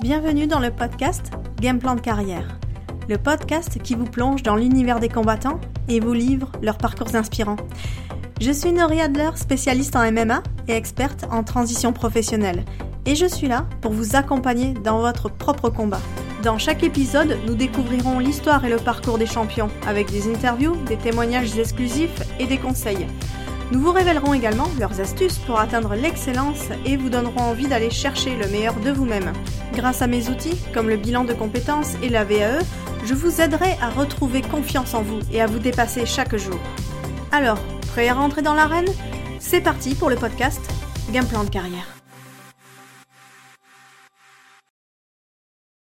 Bienvenue dans le podcast Game Plan de carrière, le podcast qui vous plonge dans l'univers des combattants et vous livre leurs parcours inspirants. Je suis Nori Adler, spécialiste en MMA et experte en transition professionnelle, et je suis là pour vous accompagner dans votre propre combat. Dans chaque épisode, nous découvrirons l'histoire et le parcours des champions, avec des interviews, des témoignages exclusifs et des conseils. Nous vous révélerons également leurs astuces pour atteindre l'excellence et vous donnerons envie d'aller chercher le meilleur de vous-même. Grâce à mes outils, comme le bilan de compétences et la VAE, je vous aiderai à retrouver confiance en vous et à vous dépasser chaque jour. Alors, prêt à rentrer dans l'arène? C'est parti pour le podcast Game Plan de carrière.